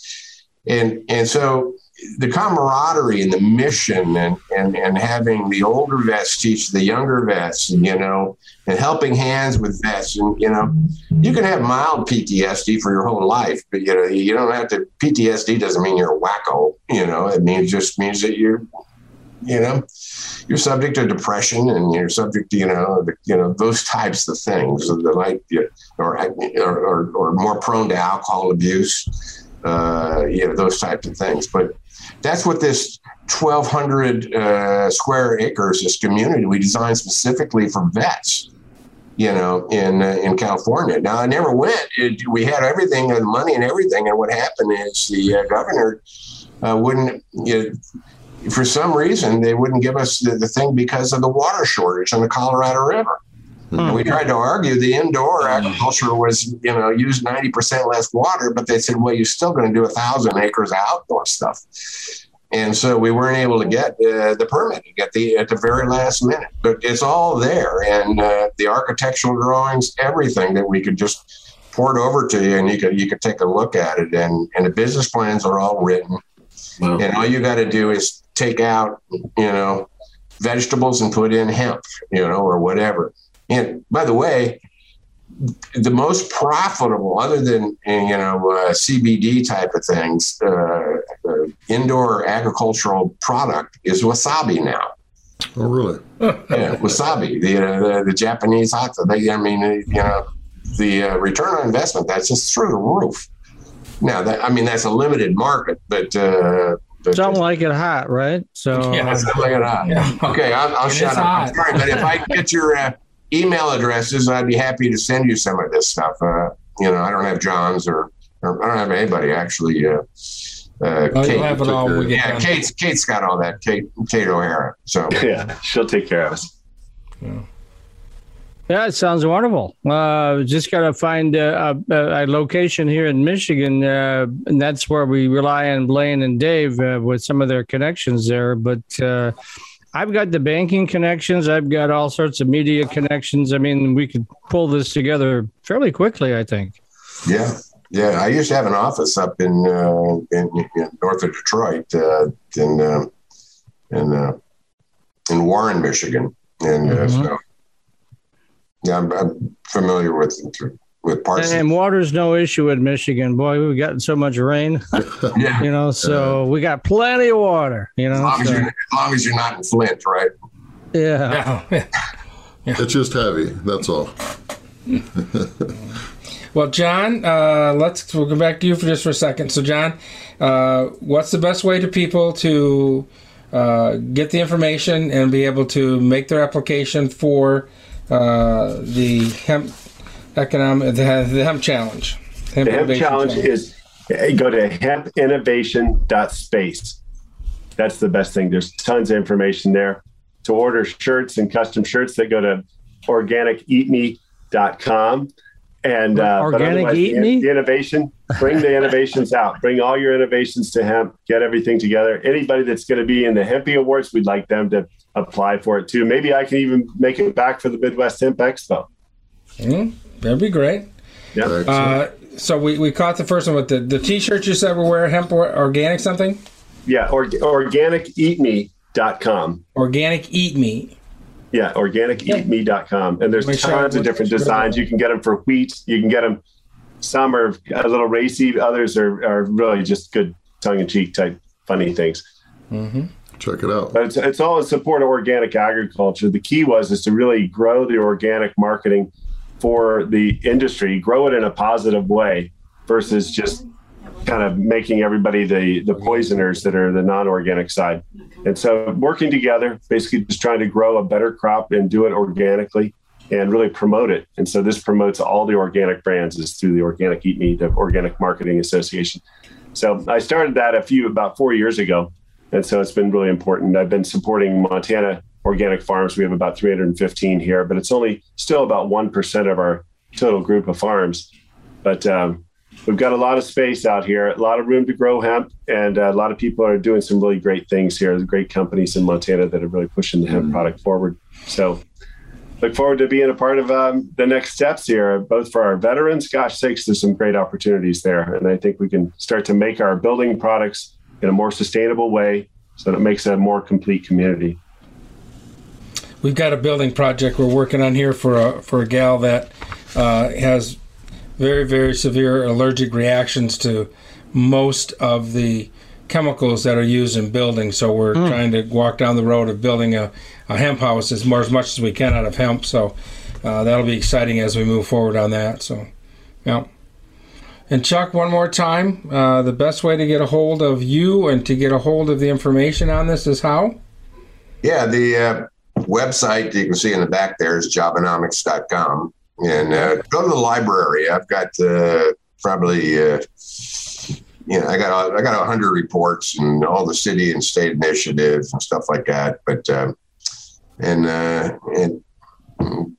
and and so the camaraderie and the mission and, and, and having the older vets teach the younger vets, you know, and helping hands with vets. And, you know, you can have mild PTSD for your whole life, but, you know, you don't have to, PTSD doesn't mean you're a wacko, you know, it means just means that you're, you know, you're subject to depression and you're subject to, you know, the, you know, those types of things that might, or, or, or, or more prone to alcohol abuse. Uh, you know those types of things. But that's what this 1,200 uh, square acres, this community we designed specifically for vets. You know, in uh, in California. Now I never went. It, we had everything and money and everything, and what happened is the uh, governor uh, wouldn't. You know, for some reason, they wouldn't give us the, the thing because of the water shortage on the Colorado River. Hmm. we tried to argue the indoor hmm. agriculture was, you know, used 90% less water, but they said, well, you're still going to do a thousand acres of outdoor stuff. And so we weren't able to get uh, the permit at the at the very last minute, but it's all there, and uh, the architectural drawings, everything that we could just pour it over to you, and you could you could take a look at it, and and the business plans are all written, wow. and all you got to do is take out, you know, vegetables and put in hemp, you know, or whatever, and by the way, the most profitable, other than you know uh, CBD type of things, uh, uh, indoor agricultural product is wasabi now. Oh, really? yeah, wasabi, the, uh, the, the Japanese hot. They, I mean, you know, the uh, return on investment that's just through the roof. Now, that I mean, that's a limited market, but uh, don't like it hot, right? So yeah, don't like it hot. Yeah. Okay, I'll, I'll shut up. I'm sorry, but if I get your uh, email addresses, I'd be happy to send you some of this stuff. Uh, you know, I don't have John's or, or I don't have anybody actually. Uh, uh, oh, Kate, have it all yeah, Kate's Kate's got all that. Kate Kate O'Hara. So yeah, she'll take care of us. Yeah. Yeah, it sounds wonderful. Uh, just got to find a, a, a, location here in Michigan, uh, and that's where we rely on Blaine and Dave uh, with some of their connections there. But uh, I've got the banking connections. I've got all sorts of media connections. I mean, we could pull this together fairly quickly, I think. Yeah. Yeah. I used to have an office up in, uh, in, in, north of Detroit, uh, in, uh, in, uh, in Warren, Michigan. and uh, so yeah, I'm, I'm familiar with with parts. And water's no issue in Michigan. Boy, we've gotten so much rain. yeah, You know, so we got plenty of water. You as know, long as, you're, as long as you're not in Flint, right? yeah. It's just heavy. That's all. Well, John, uh, let's we'll go back to you for just for a second. So, John, uh, what's the best way to people to uh, get the information and be able to make their application for uh, the hemp economic the, the hemp challenge? Hemp The hemp Innovation challenge is eh, go to hempinnovation.space. That's the best thing. There's tons of information there. To order shirts and custom shirts, they go to organiceatme.com. And uh, Organic otherwise, Eat the, Me? the innovation, bring the innovations out. Bring all your innovations to hemp. Get everything together. Anybody that's going to be in the Hempy Awards, we'd like them to apply for it too. Maybe I can even make it back for the Midwest Hemp Expo. Hmm, that'd be great. Yeah. Uh, so we, we caught the first one with the, the t-shirts you said were wear hemp or, organic something Yeah. Or, organiceatme.com. organic eat meat. Yeah, organiceatme.com. And there's Make sure tons of look- different designs. You can get them for wheat. You can get them. Some are a little racy. Others are, are really just good tongue in cheek type funny things. Check it out. But it's, it's all in support of organic agriculture. The key was is to really grow the organic marketing for the industry, grow it in a positive way versus just kind of making everybody the the poisoners that are the non-organic side. And so working together, basically just trying to grow a better crop and do it organically and really promote it. And so this promotes all the organic brands is through the Organic Eat Meat, the Organic Marketing Association. So I started that a few about four years ago. And so it's been really important. I've been supporting Montana organic farms. We have about 315 here, but it's only still about 1% of our total group of farms. But um, we've got a lot of space out here, a lot of room to grow hemp, and uh, a lot of people are doing some really great things here. There's great companies in Montana that are really pushing the hemp product forward. So look forward to being a part of um, the next steps here, both for our veterans. Gosh sakes, there's some great opportunities there. And I think we can start to make our building products in a more sustainable way so that it makes a more complete community. We've got a building project we're working on here for a for a gal that uh, has very very severe allergic reactions to most of the chemicals that are used in building. So we're trying to walk down the road of building a, a hemp house as more as much as we can out of hemp. So uh, that'll be exciting as we move forward on that. So yeah. And Chuck, one more time, uh, the best way to get a hold of you and to get a hold of the information on this is how? Yeah, the uh, website you can see in the back there is jobonomics.com. And uh, go to the library. I've got uh, probably, uh, you know, I got I got hundred reports and all the city and state initiatives and stuff like that. But um, and uh, and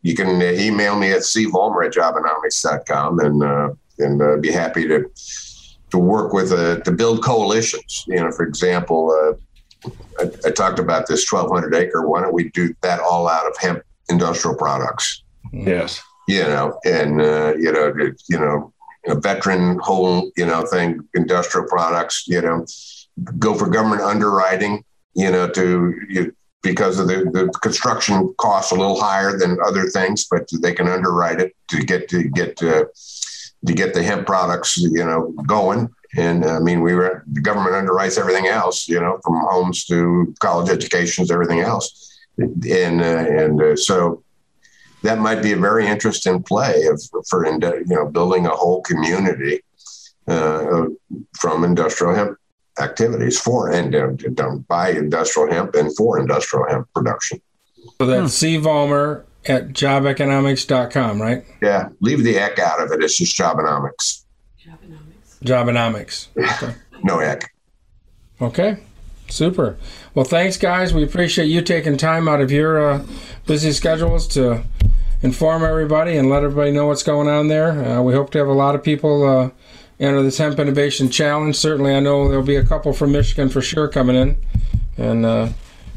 you can uh, email me at cvollmer at jobonomics.com and uh, and uh, be happy to to work with uh, to build coalitions. You know, for example. I, I talked about this 1,200 acre. Why don't we do that all out of hemp industrial products? Yes. You know, and uh, you know, you know, a veteran whole, you know, thing, industrial products. You know, go for government underwriting. You know, to you, because of the, the construction costs a little higher than other things, but they can underwrite it to get to get uh, to get the hemp products, you know, going. And I mean, we were the government underwrites everything else, you know, from homes to college educations, everything else, and uh, and uh, so that might be a very interesting play of, for you know building a whole community uh, from industrial hemp activities for and uh, by industrial hemp and for industrial hemp production. So that's C. Vollmer at jobeconomics.com, right? Yeah, leave the eck out of it. It's just jobonomics, Jobonomics. Okay. no eck. Okay. Super. Well, thanks, guys. We appreciate you taking time out of your uh, busy schedules to inform everybody and let everybody know what's going on there. Uh, we hope to have a lot of people uh, enter this Hemp Innovation Challenge. Certainly, I know there'll be a couple from Michigan for sure coming in, and uh,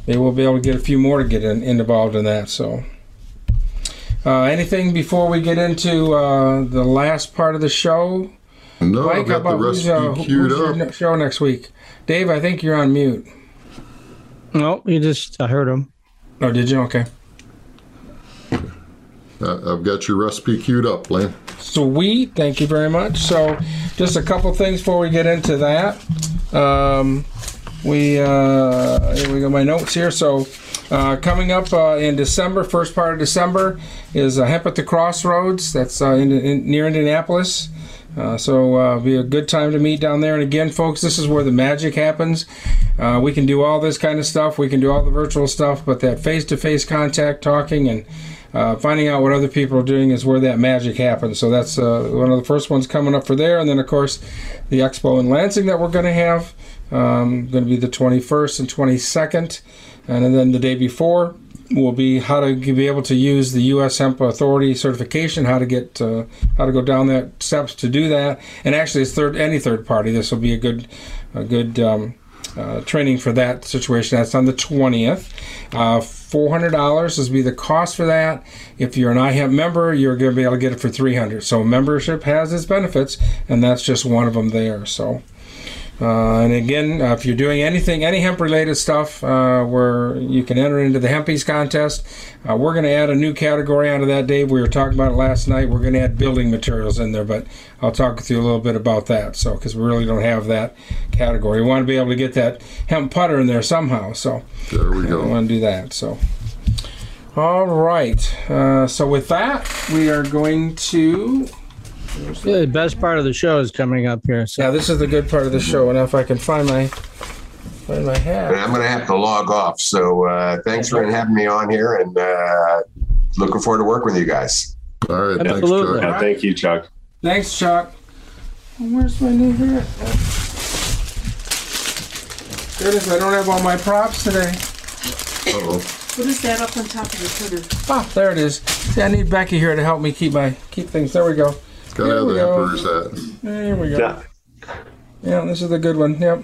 they will be able to get a few more to get in, involved in that. So, uh, anything before we get into uh, the last part of the show? No, Mike, I've how got the about who's, recipe uh, queued who's up. ne- show next week? Dave, I think you're on mute. No, you just I heard him. Oh, did you? Okay. Uh, I've got your recipe queued up, Blaine. Sweet, thank you very much. So, just a couple things before we get into that. Um, we uh, here we go. My notes here. So, uh, coming up uh, in December, first part of December, is uh, Hemp at the Crossroads. That's uh, in, in, near Indianapolis. Uh, so uh, be a good time to meet down there. And again, folks, this is where the magic happens. Uh, we can do all this kind of stuff. We can do all the virtual stuff, but that face-to-face contact, talking, and uh, finding out what other people are doing is where that magic happens. So that's uh, one of the first ones coming up for there. And then, of course, the expo in Lansing that we're going to have, um, going to be the 21st and 22nd. And then the day before will be how to be able to use the U.S. Hemp Authority certification, how to get uh, how to go down that steps to do that. And actually, it's third any third party. This will be a good a good um, uh, training for that situation. That's on the 20th. Uh, $400 is be the cost for that. If you're an iHemp member, you're going to be able to get it for 300 So membership has its benefits, and that's just one of them there. So. Uh, and again, uh, if you're doing anything, any hemp related stuff uh, where you can enter into the Hempies contest, uh, we're going to add a new category onto that, Dave. We were talking about it last night. We're going to add building materials in there, but I'll talk with you a little bit about that. So, because we really don't have that category, we want to be able to get that hemp putter in there somehow. So, There we go. we want to do that. So, all right. Uh, so, with that, we are going to Yeah, the best part of the show is coming up here. So Yeah, this is the good part of the show. And if I can find my find my And hat. I'm going to have to log off. So uh, thanks for having me on here and uh, looking forward to working with you guys. All right, thanks, Absolutely. Chuck. Yeah, thank you, Chuck. Thanks, Chuck. Oh, Where's my new hat? There it is. I don't have all my props today. Uh-oh. What is that up on top of the cutter? Ah, there it is. See, I need Becky here to help me keep my keep things. There we go. Gotta have we the go. Emperor's hat. There we go. Yeah. Yeah, this is the good one. Yep.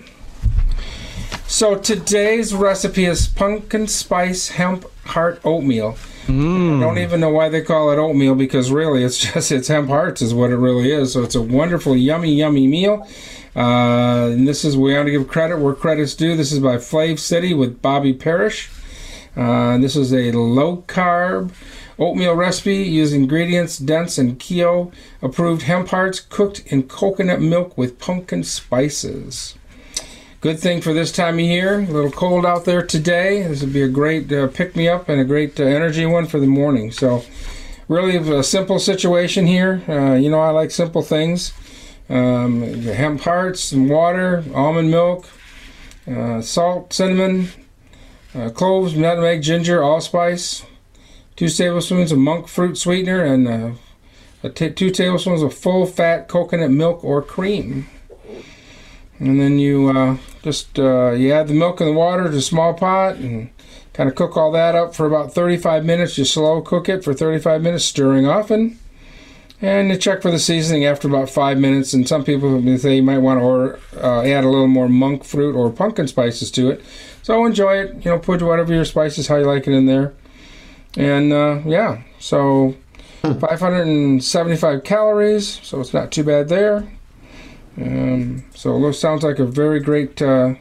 So today's recipe is pumpkin spice hemp heart oatmeal. I don't even know why they call it oatmeal because really it's just it's hemp hearts is what it really is. So it's a wonderful, yummy, yummy meal. Uh, and this is we want to give credit where credit's due. This is by Flav City with Bobby Parrish. Uh, this is a low carb oatmeal recipe using ingredients dense and keto approved hemp hearts cooked in coconut milk with pumpkin spices. Good thing for this time of year. A little cold out there today. This would be a great uh, pick me up and a great uh, energy one for the morning. So, really a simple situation here. Uh, you know, I like simple things. Um, hemp hearts, some water, almond milk, uh, salt, cinnamon, uh, cloves, nutmeg, ginger, allspice, two tablespoons of monk fruit sweetener, and uh, two tablespoons of full fat coconut milk or cream. And then you uh, just uh, you add the milk and the water to a small pot and kind of cook all that up for about 35 minutes. You slow cook it for 35 minutes, stirring often. And you check for the seasoning after about five minutes. And some people say you might want to order, uh, add a little more monk fruit or pumpkin spices to it. So enjoy it. You know, put whatever your spices, how you like it in there. And uh, yeah, so 575 calories, so it's not too bad there. Um, so it sounds like a very great, uh,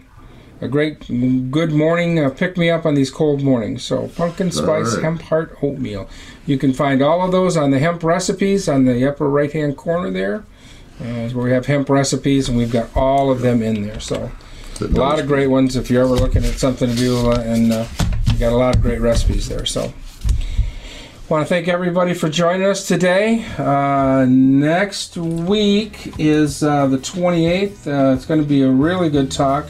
a great, good morning uh, pick me up on these cold mornings. So pumpkin spice right. hemp heart oatmeal. You can find all of those on the hemp recipes on the upper right hand corner there. Uh, where we have hemp recipes, and we've got all of them in there. So a lot of great ones if you're ever looking at something to do, uh, and uh, you got a lot of great recipes there. So. Want to thank everybody for joining us today. Uh, next week is uh, the 28th. Uh, it's going to be a really good talk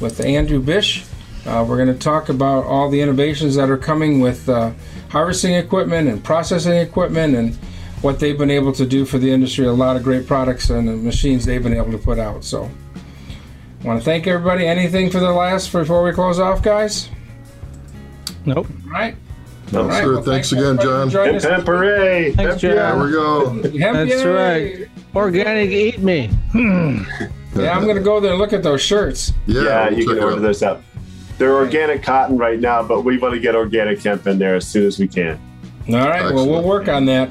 with Andrew Bish. Uh, we're going to talk about all the innovations that are coming with uh, harvesting equipment and processing equipment and what they've been able to do for the industry. A lot of great products and the machines they've been able to put out. So, want to thank everybody. Anything for the last before we close off, guys? nope. All right. No, All right. sir. Well, Thanks everybody again, John. joining Hemp us. hemp hooray. Thanks, Hemp John. yeah. There we go. That's yay! right. Organic eat me. Hmm. Yeah, I'm gonna go there and look at those shirts. Yeah, Yeah, we'll you can order out. this up. They're organic cotton right now, but we want to get organic hemp in there as soon as we can. All right, well, we'll work on that.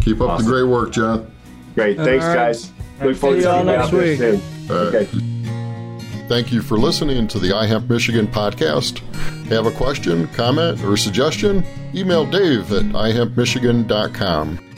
Keep up Awesome. the great work, John. Great. Thanks, right. guys. Look forward See to y'all seeing you next week. soon. All right. Okay. Thank you for listening to the iHemp Michigan podcast. Have a question, comment, or suggestion? Email Dave at ihempmichigan.com.